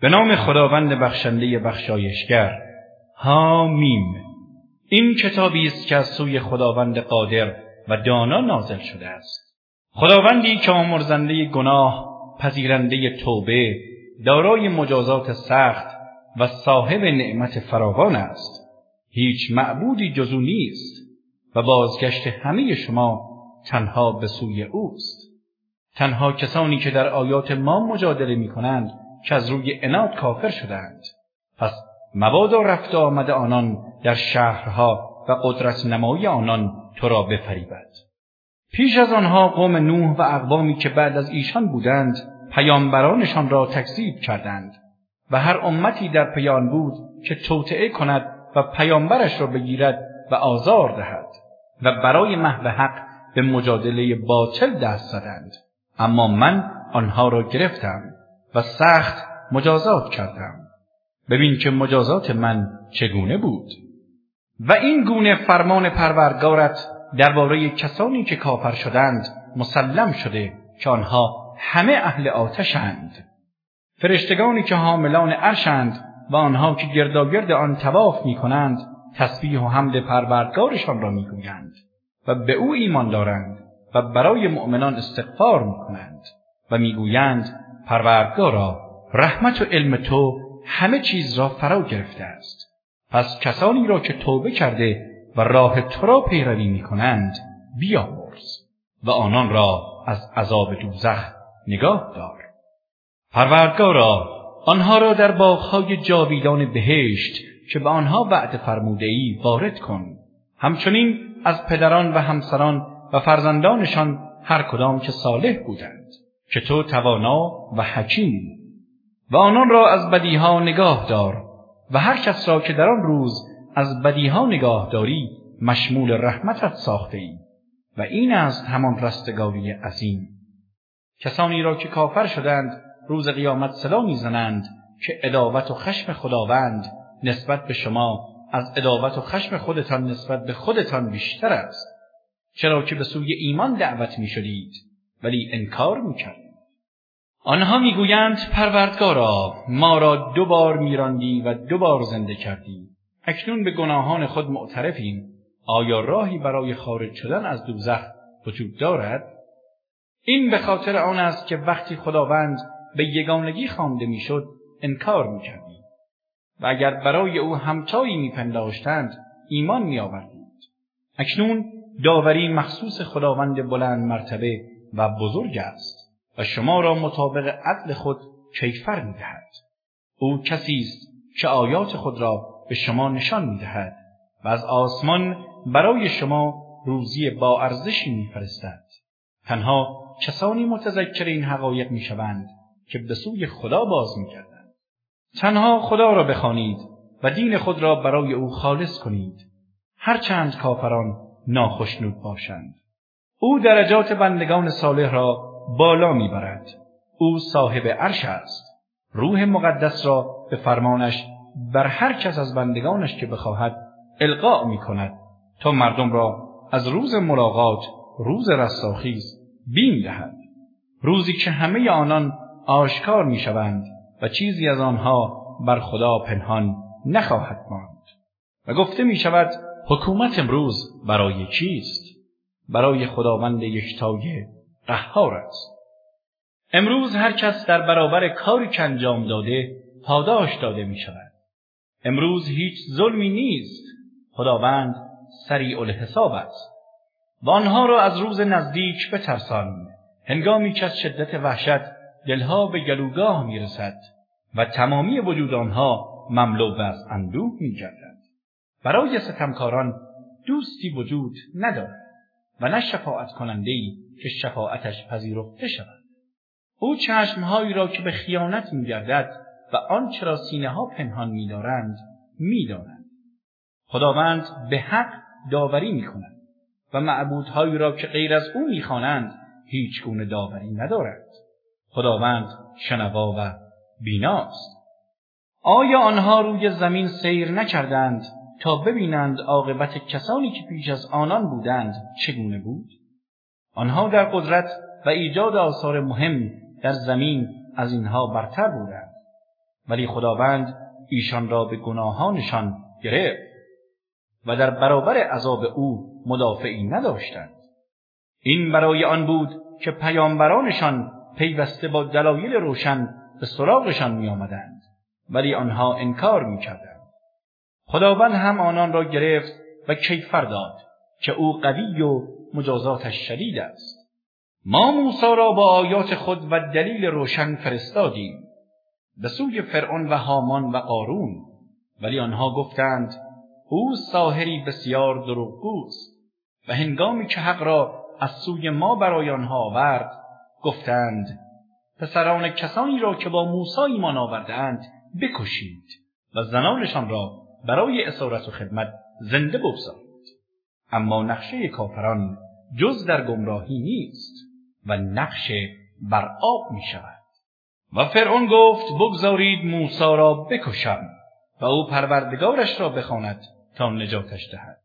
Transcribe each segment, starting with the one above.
به نام خداوند بخشنده بخشایشگر. هامیم این کتابی است که از سوی خداوند قادر و دانا نازل شده است. خداوندی که آمرزنده گناه پذیرنده توبه دارای مجازات سخت و صاحب نعمت فراوان است. هیچ معبودی جزو نیست و بازگشت همه شما تنها به سوی اوست. تنها کسانی که در آیات ما مجادله می کنند که از روی اناد کافر شدند پس مبادا رفت آمد آنان در شهرها و قدرت نمایی آنان تو را بفریبد. پیش از آنها قوم نوح و اقوامی که بعد از ایشان بودند پیامبرانشان را تکذیب کردند و هر امتی در پیان بود که توطعه کند و پیامبرش را بگیرد و آزار دهد و برای محو حق به مجادله باطل دست زدند. اما من آنها را گرفتم. و سخت مجازات کردم. ببین که مجازات من چگونه بود. و این گونه فرمان پروردگارت درباره کسانی که کافر شدند مسلم شده که آنها همه اهل آتشند. فرشتگانی که حاملان عرشند و آنها که گرداگرد آن تواف می کنند تسبیح و حمد پروردگارشان را می‌گویند و به او ایمان دارند و برای مؤمنان استغفار می کنند و می‌گویند پروردگارا رحمت و علم تو همه چیز را فرا گرفته است. پس کسانی را که توبه کرده و راه تو را پیروی می کنند و آنان را از عذاب دوزخ نگاه دار. پروردگارا آنها را در باغهای جاویدان بهشت که به آنها وعده فرموده ای وارد کن. همچنین از پدران و همسران و فرزندانشان هر کدام که صالح بودند. که تو توانا و حکیم. و آنان را از بدیها نگاه دار و هر کس را که در آن روز از بدیها نگاه داری مشمول رحمتت ساخته ای. و این است همان رستگاری عظیم. کسانی را که کافر شدند روز قیامت صدا می‌زنند که اداوت و خشم خداوند نسبت به شما از اداوت و خشم خودتان نسبت به خودتان بیشتر است. چرا که به سوی ایمان دعوت می شدید ولی انکار می کردید. آنها می‌گویند پروردگارا ما را دو بار میراندی و دو بار زنده کردی. اکنون به گناهان خود معترفیم. آیا راهی برای خارج شدن از دوزخ وجود دارد؟ این به خاطر آن است که وقتی خداوند به یگانگی خوانده می‌شد انکار می‌کردید و اگر برای او همتایی میپنداشتند ایمان میآوردید. اکنون داوری مخصوص خداوند بلند مرتبه و بزرگ است و شما را مطابق عدل خود کیفر می‌دهد. او کسی است که آیات خود را به شما نشان می‌دهد و از آسمان برای شما روزی با ارزشی میفرستد. تنها کسانی متذکر این حقایق می‌شوند که به سوی خدا باز می‌کردند تنها خدا را بخوانید و دین خود را برای او خالص کنید. هرچند کافران ناخشنود باشند. او درجات بندگان صالح را بالا می‌برد. او صاحب عرش است. روح مقدس را به فرمانش بر هر کس از بندگانش که بخواهد القاء می کند تا مردم را از روز ملاقات روز رستاخیز بیم دهد. روزی که همه آنان آشکار می شوند و چیزی از آنها بر خدا پنهان نخواهد ماند. و گفته می شود حکومت امروز برای چیست؟ برای خداوند یکتای قهار است. امروز هر کس در برابر کاری که انجام داده پاداش داده می شود امروز هیچ ظلمی نیست. خداوند سریع الحساب است. و آنها را از روز نزدیک بترسان. هنگامی که از شدت وحشت دلها به گلوگاه می‌رسد و تمامی وجود آنها مملو از اندوه میگردد. برای ستمکاران دوستی وجود ندارد. و نه شفاعت کننده ای که شفاعتش پذیرفته شود. او چشمهایی را که به خیانت میگردد و آنچه را سینه ها پنهان میدارند می‌دانند خداوند به حق داوری می‌کند و معبودهایی را که غیر از او می‌خوانند هیچ گونه داوری ندارد. خداوند شنوا و بیناست آیا آنها روی زمین سیر نکردند؟ تا ببینند عاقبت کسانی که پیش از آنان بودند چگونه بود. آنها در قدرت و ایجاد آثار مهم در زمین از اینها برتر بودند. ولی خداوند ایشان را به گناهانشان گرفت و در برابر عذاب او مدافعی نداشتند. این برای آن بود که پیامبرانشان پیوسته با دلایل روشن به سراغشان می آمدند ولی آنها انکار می کردند. خداوند هم آنان را گرفت و کیفر داد که او قوی و مجازاتش شدید است. ما موسی را با آیات خود و دلیل روشن فرستادیم. به سوی فرعون و هامان و قارون ولی آنها گفتند او ساهری بسیار دروغگوست. و هنگامی که حق را از سوی ما برای آنها آورد گفتند پسران کسانی را که با موسی ایمان آوردهاند بکشید و زنانشان را برای اسارت و خدمت زنده بگذارید اما نقشه کافران جز در گمراهی نیست و نقش بر آب می شود. و فرعون گفت بگذارید موسی را بکشم و او پروردگارش را بخواند تا نجاتش دهد.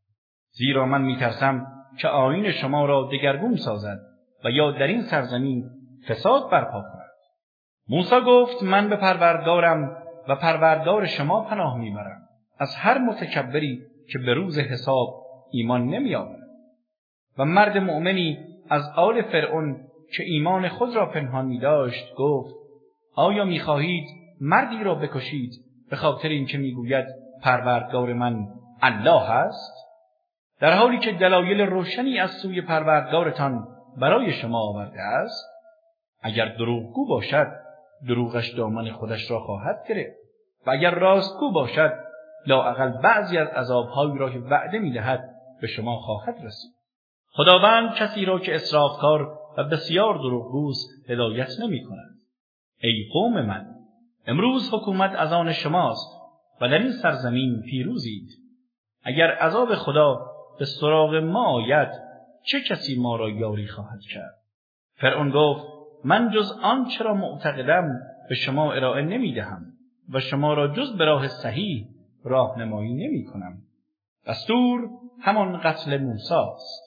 زیرا من میترسم که آین شما را دگرگون سازد و یا در این سرزمین فساد برپا کند. موسی گفت من به پروردگارم و پروردگار شما پناه می‌برم. از هر متکبری که به روز حساب ایمان نمیآورد. و مرد مؤمنی از آل فرعون که ایمان خود را پنهان می داشت گفت آیا می‌خواهید مردی را بکشید به خاطر اینکه می‌گوید پروردگار من الله است؟ در حالی که دلایل روشنی از سوی پروردگارتان برای شما آورده است اگر دروغگو باشد دروغش دامن خودش را خواهد گرفت. و اگر راستگو باشد لااقل بعضی از عذابهایی را که وعده می‌دهد به شما خواهد رسید. خداوند کسی را که اسرافکار و بسیار دروغگوست هدایت نمی کند. ای قوم من امروز حکومت از آن شماست و در این سرزمین پیروزید. اگر عذاب خدا به سراغ ما آید چه کسی ما را یاری خواهد کرد؟ فرعون گفت من جز آن چرا معتقدم به شما ارائه نمی دهم و شما را جز به راه صحیح راهنمایی نمی کنم دستور همان قتل موساست.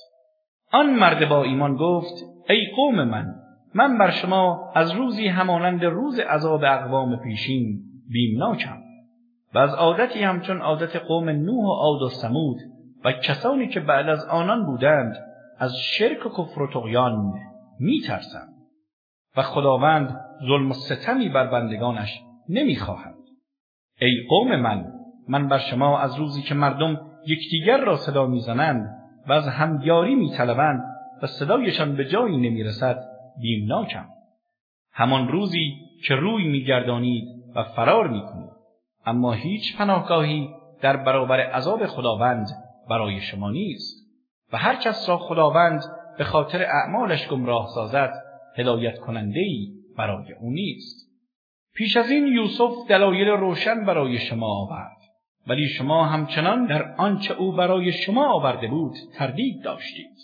آن مرد با ایمان گفت ای قوم من من بر شما از روزی همانند روز عذاب اقوام پیشین بیمناکم. و از عادتی همچون عادت قوم نوح و عاد و سمود و کسانی که بعد از آنان بودند از شرک و کفر و تقیان میترسم. و خداوند ظلم و ستمی بر بندگانش نمی‌خواهد. ای قوم من من بر شما از روزی که مردم یکدیگر را صدا می‌زنند و از همیاری میطلبند و صدایشان به جایی نمی‌رسد بیمناکم. همان روزی که روی میگردانید و فرار می‌کنید. اما هیچ پناهگاهی در برابر عذاب خداوند برای شما نیست و هر کس را خداوند به خاطر اعمالش گمراه سازد هدایت کننده ای برای او نیست. پیش از این یوسف دلایل روشن برای شما آورد. ولی شما همچنان در آنچه او برای شما آورده بود تردید داشتید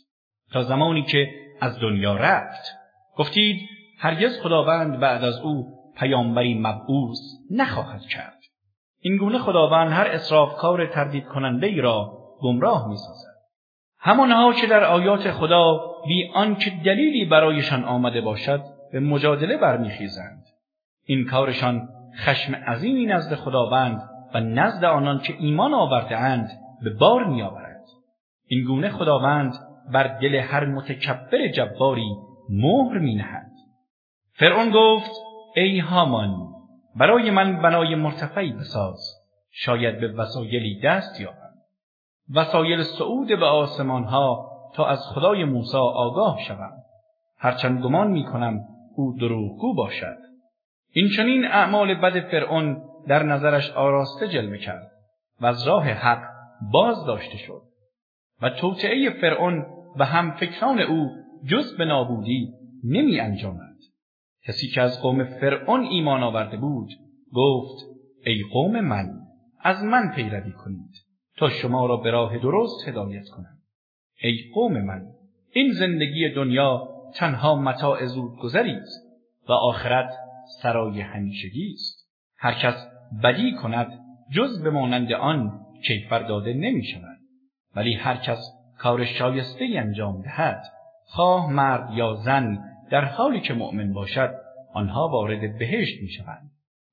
تا زمانی که از دنیا رفت. گفتید هرگز خداوند بعد از او پیامبری مبعوث نخواهد کرد. این گونه خداوند هر اصرافکار تردید کننده ای را گمراه می سازد. همانها که در آیات خدا بی آنکه دلیلی برایشان آمده باشد به مجادله برمیخیزند. این کارشان خشم عظیمی نزد خداوند و نزد آنان که ایمان آورده اند به بار می آورد. این گونه خداوند بر دل هر متکبر جباری مهر می نهد. فرعون گفت ای هامان برای من بنای مرتفعی بساز شاید به وسایلی دست یابم وسایل صعود به آسمان ها تا از خدای موسی آگاه شوم هرچند گمان می کنم او دروغگو باشد این چنین اعمال بد فرعون در نظرش آراسته جلوه کرد و از راه حق باز داشته شد و توطعه فرعون و هم فکران او جز به نابودی نمی انجامد. کسی که از قوم فرعون ایمان آورده بود گفت ای قوم من از من پیروی کنید تا شما را به راه درست هدایت کنم ای قوم من این زندگی دنیا تنها متاع زود گذری است و آخرت سرای همیشگی است هر کس بدی کند جز به مانند آن کیفر داده نمی شود ولی هر کس کار شایسته انجام دهد خواه مرد یا زن در حالی که مؤمن باشد آنها وارد بهشت می شوند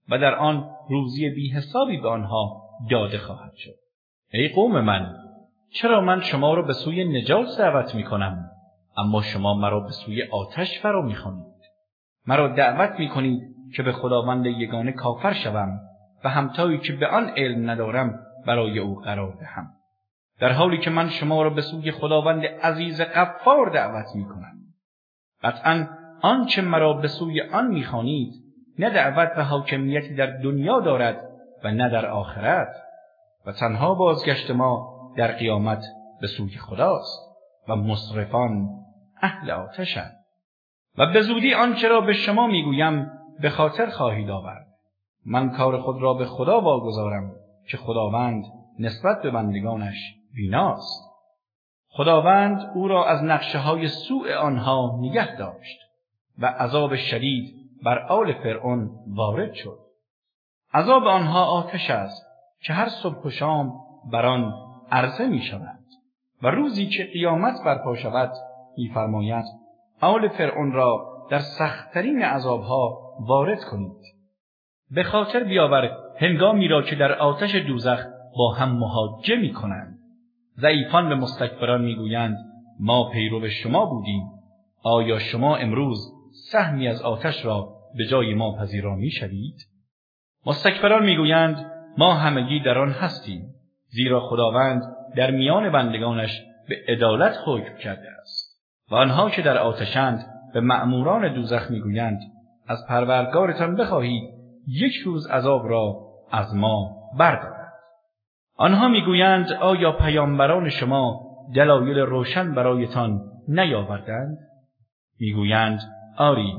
و در آن روزی بی حسابی به آنها داده خواهد شد. ای قوم من چرا من شما را به سوی نجات دعوت می کنم اما شما مرا به سوی آتش فرا می مرا دعوت می کنید که به خداوند یگانه کافر شوم و همتایی که به آن علم ندارم برای او قرار دهم. در حالی که من شما را به سوی خداوند عزیز غفار دعوت می کنم. قطعا آنچه مرا به سوی آن می‌خوانید نه دعوت و حاکمیتی در دنیا دارد و نه در آخرت و تنها بازگشت ما در قیامت به سوی خداست و مصرفان اهل آتشند و به زودی آنچه را به شما می‌گویم به خاطر خواهید آورد من کار خود را به خدا واگذارم که خداوند نسبت به بندگانش بیناست. خداوند او را از نقشه های سوء آنها نگه داشت و عذاب شدید بر آل فرعون وارد شد. عذاب آنها آتش است که هر صبح و شام بر آن عرضه می شود و روزی که قیامت برپا شود میفرماید آل فرعون را در سختترین عذابها وارد کنید. به خاطر بیاور هنگامی را که در آتش دوزخ با هم مهاجه می کنند ضعیفان به مستکبران می‌گویند ما پیرو شما بودیم. آیا شما امروز سهمی از آتش را به جای ما پذیرا می‌شوید مستکبران می‌گویند ما همگی در آن هستیم. زیرا خداوند در میان بندگانش به عدالت حکم کرده است. و آنها که در آتشند به مأموران دوزخ می‌گویند از پروردگارتان بخواهید یک روز عذاب را از ما بردارد آنها می‌گویند آیا پیامبران شما دلایل روشن برایتان نیاوردند؟ می‌گویند آری.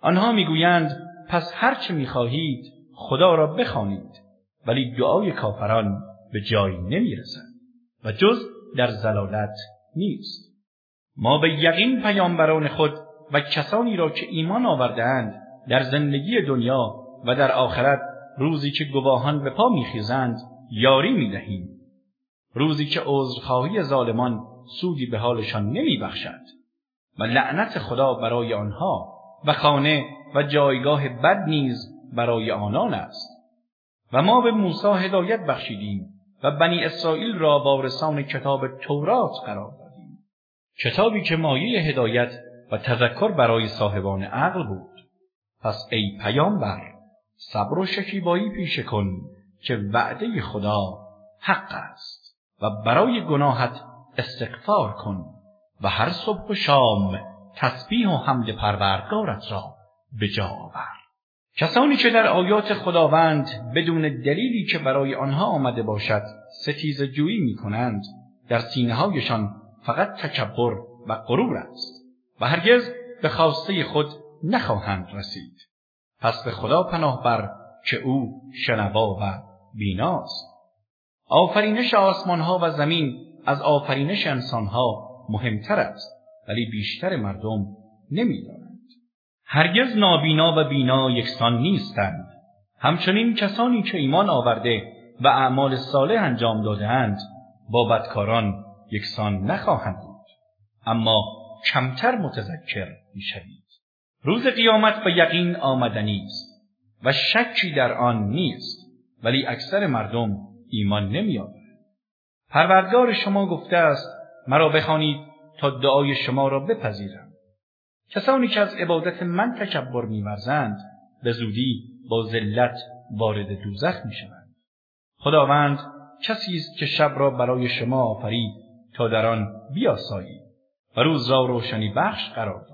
آنها می‌گویند پس هر چه می‌خواهید خدا را بخوانید ولی دعای کافران به جایی نمی‌رسد و جز در زلالت نیست. ما به یقین پیامبران خود و کسانی را که ایمان آوردهاند در زندگی دنیا و در آخرت روزی که گواهان به پا میخیزند یاری می‌دهیم. روزی که عذرخواهی ظالمان سودی به حالشان نمیبخشد. و لعنت خدا برای آنها و خانه و جایگاه بد نیز برای آنان است. و ما به موسی هدایت بخشیدیم و بنی اسرائیل را وارثان کتاب تورات قرار دادیم. کتابی که مایه هدایت و تذکر برای صاحبان عقل بود. پس ای پیامبر صبر و شکیبایی پیشه کن که وعده خدا حق است و برای گناهت استغفار کن و هر صبح و شام تسبیح و حمد پروردگارت را به جا آور. کسانی که در آیات خداوند بدون دلیلی که برای آنها آمده باشد ستیز جویی می کنند در سینه هایشان فقط تکبر و غرور است و هرگز به خواسته خود نخواهند رسید. پس به خدا پناه بر که او شنوا و بیناست. آفرینش آسمانها و زمین از آفرینش انسانها مهمتر است ولی بیشتر مردم نمی‌دانند. هرگز نابینا و بینا یکسان نیستند. همچنین کسانی که ایمان آورده و اعمال صالح انجام دادهاند با بدکاران یکسان نخواهند بود. اما کمتر متذکر می‌شوید. روز قیامت به یقین آمدنی است و شکی در آن نیست ولی اکثر مردم ایمان نمیآورند پروردگار شما گفته است مرا بخوانید تا دعای شما را بپذیرم. کسانی که از عبادت من تکبر میورزند به زودی با ذلت وارد دوزخ می‌شوند. خداوند کسی است که شب را برای شما آفرید تا در آن بیاسایید و روز را روشنی بخش قرار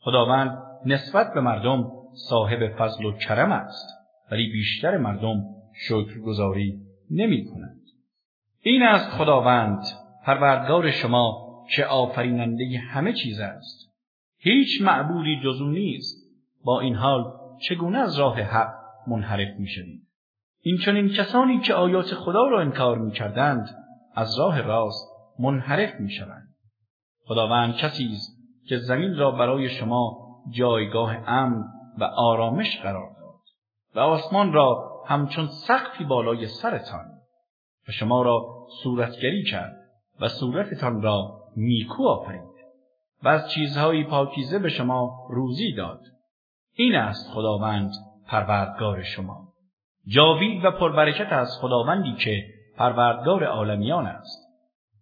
خداوند نسبت به مردم صاحب فضل و کرم است ولی بیشتر مردم شکرگزاری نمی کنند. این است خداوند پروردگار شما که آفریننده همه چیز است. هیچ معبودی جز نیست. با این حال چگونه از راه حق منحرف می‌شوید؟ این چنین کسانی که آیات خدا را انکار می‌کردند از راه راست منحرف می‌شوند. خداوند کسی است که زمین را برای شما جایگاه امن و آرامش قرار داد و آسمان را همچون سقفی بالای سرتان و شما را صورتگری کرد و صورتتان را نیکو آفرید و از چیزهایی پاکیزه به شما روزی داد. این است خداوند پروردگار شما. جاوید و پربرکت از خداوندی که پروردگار عالمیان است.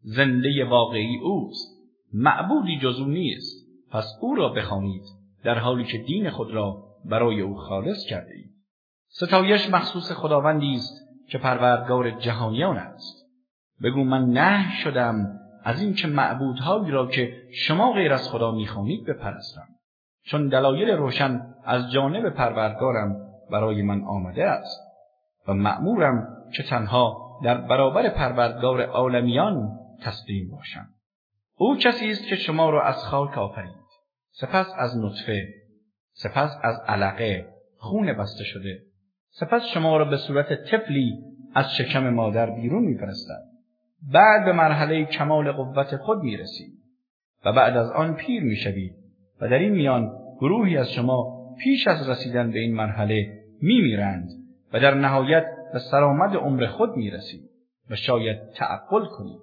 زنده واقعی اوست. معبودی جز او نیست. پس او را بخوانید در حالی که دین خود را برای او خالص کرده اید. ستایش مخصوص خداوندی است که پروردگار جهانیان است. بگو من نه شدم از این که معبودهایی را که شما غیر از خدا می‌خوانید بپرستم. چون دلایل روشن از جانب پروردگارم برای من آمده است و مأمورم که تنها در برابر پروردگار عالمیان تسلیم باشم. او کسی است که شما را از خاک آفرید. سپس از نطفه سپس از علقه خون بسته شده سپس شما را به صورت طفلی از شکم مادر بیرون میفرستد. بعد به مرحله کمال قوت خود می‌رسید و بعد از آن پیر می‌شوید و در این میان گروهی از شما پیش از رسیدن به این مرحله میمیرند و در نهایت به سرآمد عمر خود می‌رسید و شاید تعقل کنید.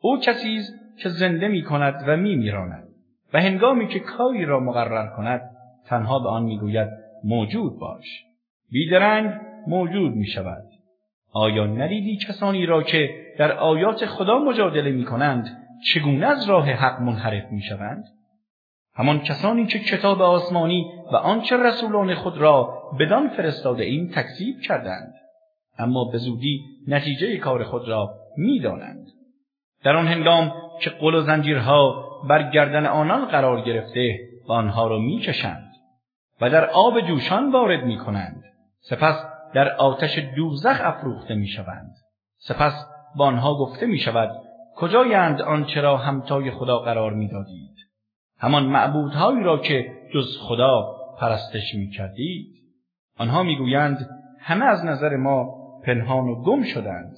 او کسی است که زنده می کند و می میراند و هنگامی که کاری را مقرر کند تنها به آن می‌گوید موجود باش. بیدرنگ موجود می شود آیا ندیدی کسانی را که در آیات خدا مجادله می کنند چگونه از راه حق منحرف می شوند؟ همان کسانی که کتاب آسمانی و آنچه رسولان خود را بدان فرستاده ایم تکذیب کردند. اما به زودی نتیجه کار خود را می‌دانند. در آن هنگام که قل و زنجیرها بر گردن آنان قرار گرفته و آنها را می‌کشند و در آب جوشان وارد می‌کنند. سپس در آتش دوزخ افروخته می‌شوند. سپس با آنها گفته می شود کجایند آنچه را همتای خدا قرار می‌دادید؟ همان معبودهایی را که جز خدا پرستش می کردید آنها می‌گویند همه از نظر ما پنهان و گم شدند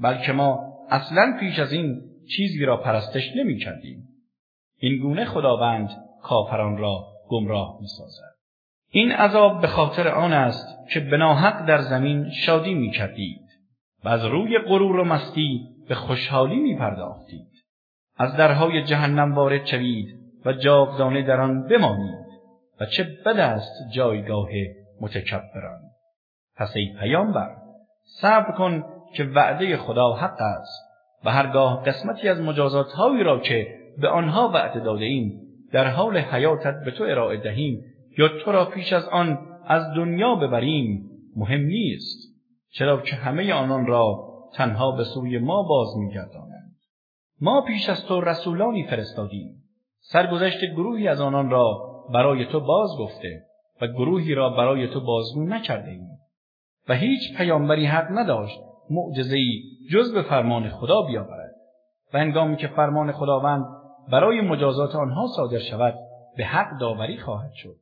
بلکه ما اصلا پیش از این چیزی را پرستش نمی کردیم. این گونه خداوند کافران را گمراه می سازد. این عذاب به خاطر آن است که بناحق در زمین شادی می کردید و از روی غرور و مستی به خوشحالی می پرداختید. از درهای جهنم وارد شوید و جاودانه در آن بمانید و چه بد است جایگاه متکبران پس ای پیامبر صبر کن که وعده خدا حق است و هرگاه قسمتی از مجازات هایی را که به آنها وعده داده ایم در حال حیاتت به تو ارائه دهیم یا تو را پیش از آن از دنیا ببریم مهم نیست چرا که همه آنان را تنها به سوی ما باز میگردانند. ما پیش از تو رسولانی فرستادیم. سرگذشت گروهی از آنان را برای تو باز گفته و گروهی را برای تو بازگو نکرده و هیچ پیامبری حق نداشت معجزهای جز به فرمان خدا بیاورد و هنگامی که فرمان خداوند برای مجازات آنها صادر شود به حق داوری خواهد شد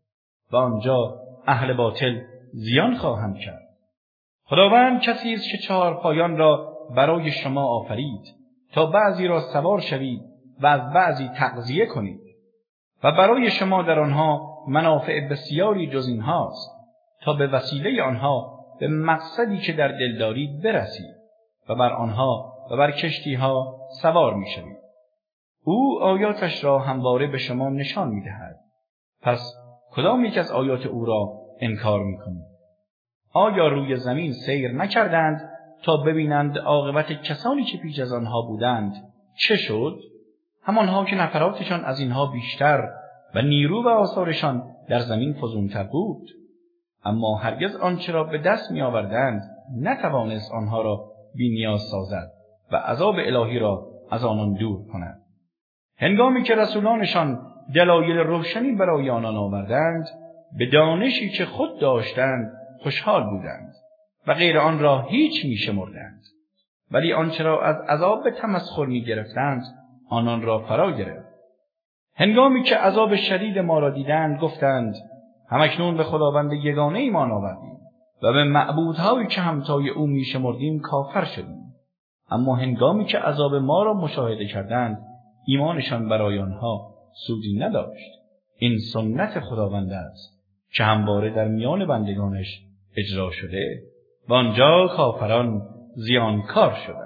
و آنجا اهل باطل زیان خواهند کرد. خداوند کسی است که چهار پایان را برای شما آفرید تا بعضی را سوار شوید و از بعضی تقضیه کنید و برای شما در آنها منافع بسیاری جز اینهاست تا به وسیله آنها به مقصدی که در دل دارید برسید و بر آنها و بر کشتی ها سوار می شوید. او آیاتش را همواره به شما نشان می دهد. پس کدام یک از آیات او را انکار می کنید؟ آیا روی زمین سیر نکردند تا ببینند عاقبت کسانی که پیش از آنها بودند چه شد؟ همانها که نفراتشان از اینها بیشتر و نیرو و آثارشان در زمین فزونتر بود اما هرگز آنچه را به دست می آوردند نتوانست آنها را بینیاز سازد و عذاب الهی را از آنان دور کند هنگامی که رسولانشان دلایل روشنی برای آنان آوردند به دانشی که خود داشتند خوشحال بودند و غیر آن را هیچ می شمردند. ولی آنچه را از عذاب به تمسخر می گرفتند آنان را فرا گرفت هنگامی که عذاب شدید ما را دیدند گفتند همکنون به خداوند یگانه ایمان آوردیم و به معبودهایی که همتای او میشمردیم کافر شدیم. اما هنگامی که عذاب ما را مشاهده کردند ایمانشان برای آنها سودی نداشت. این سنت خداوند است که همواره در میان بندگانش اجرا شده و آنجا کافران زیانکار شده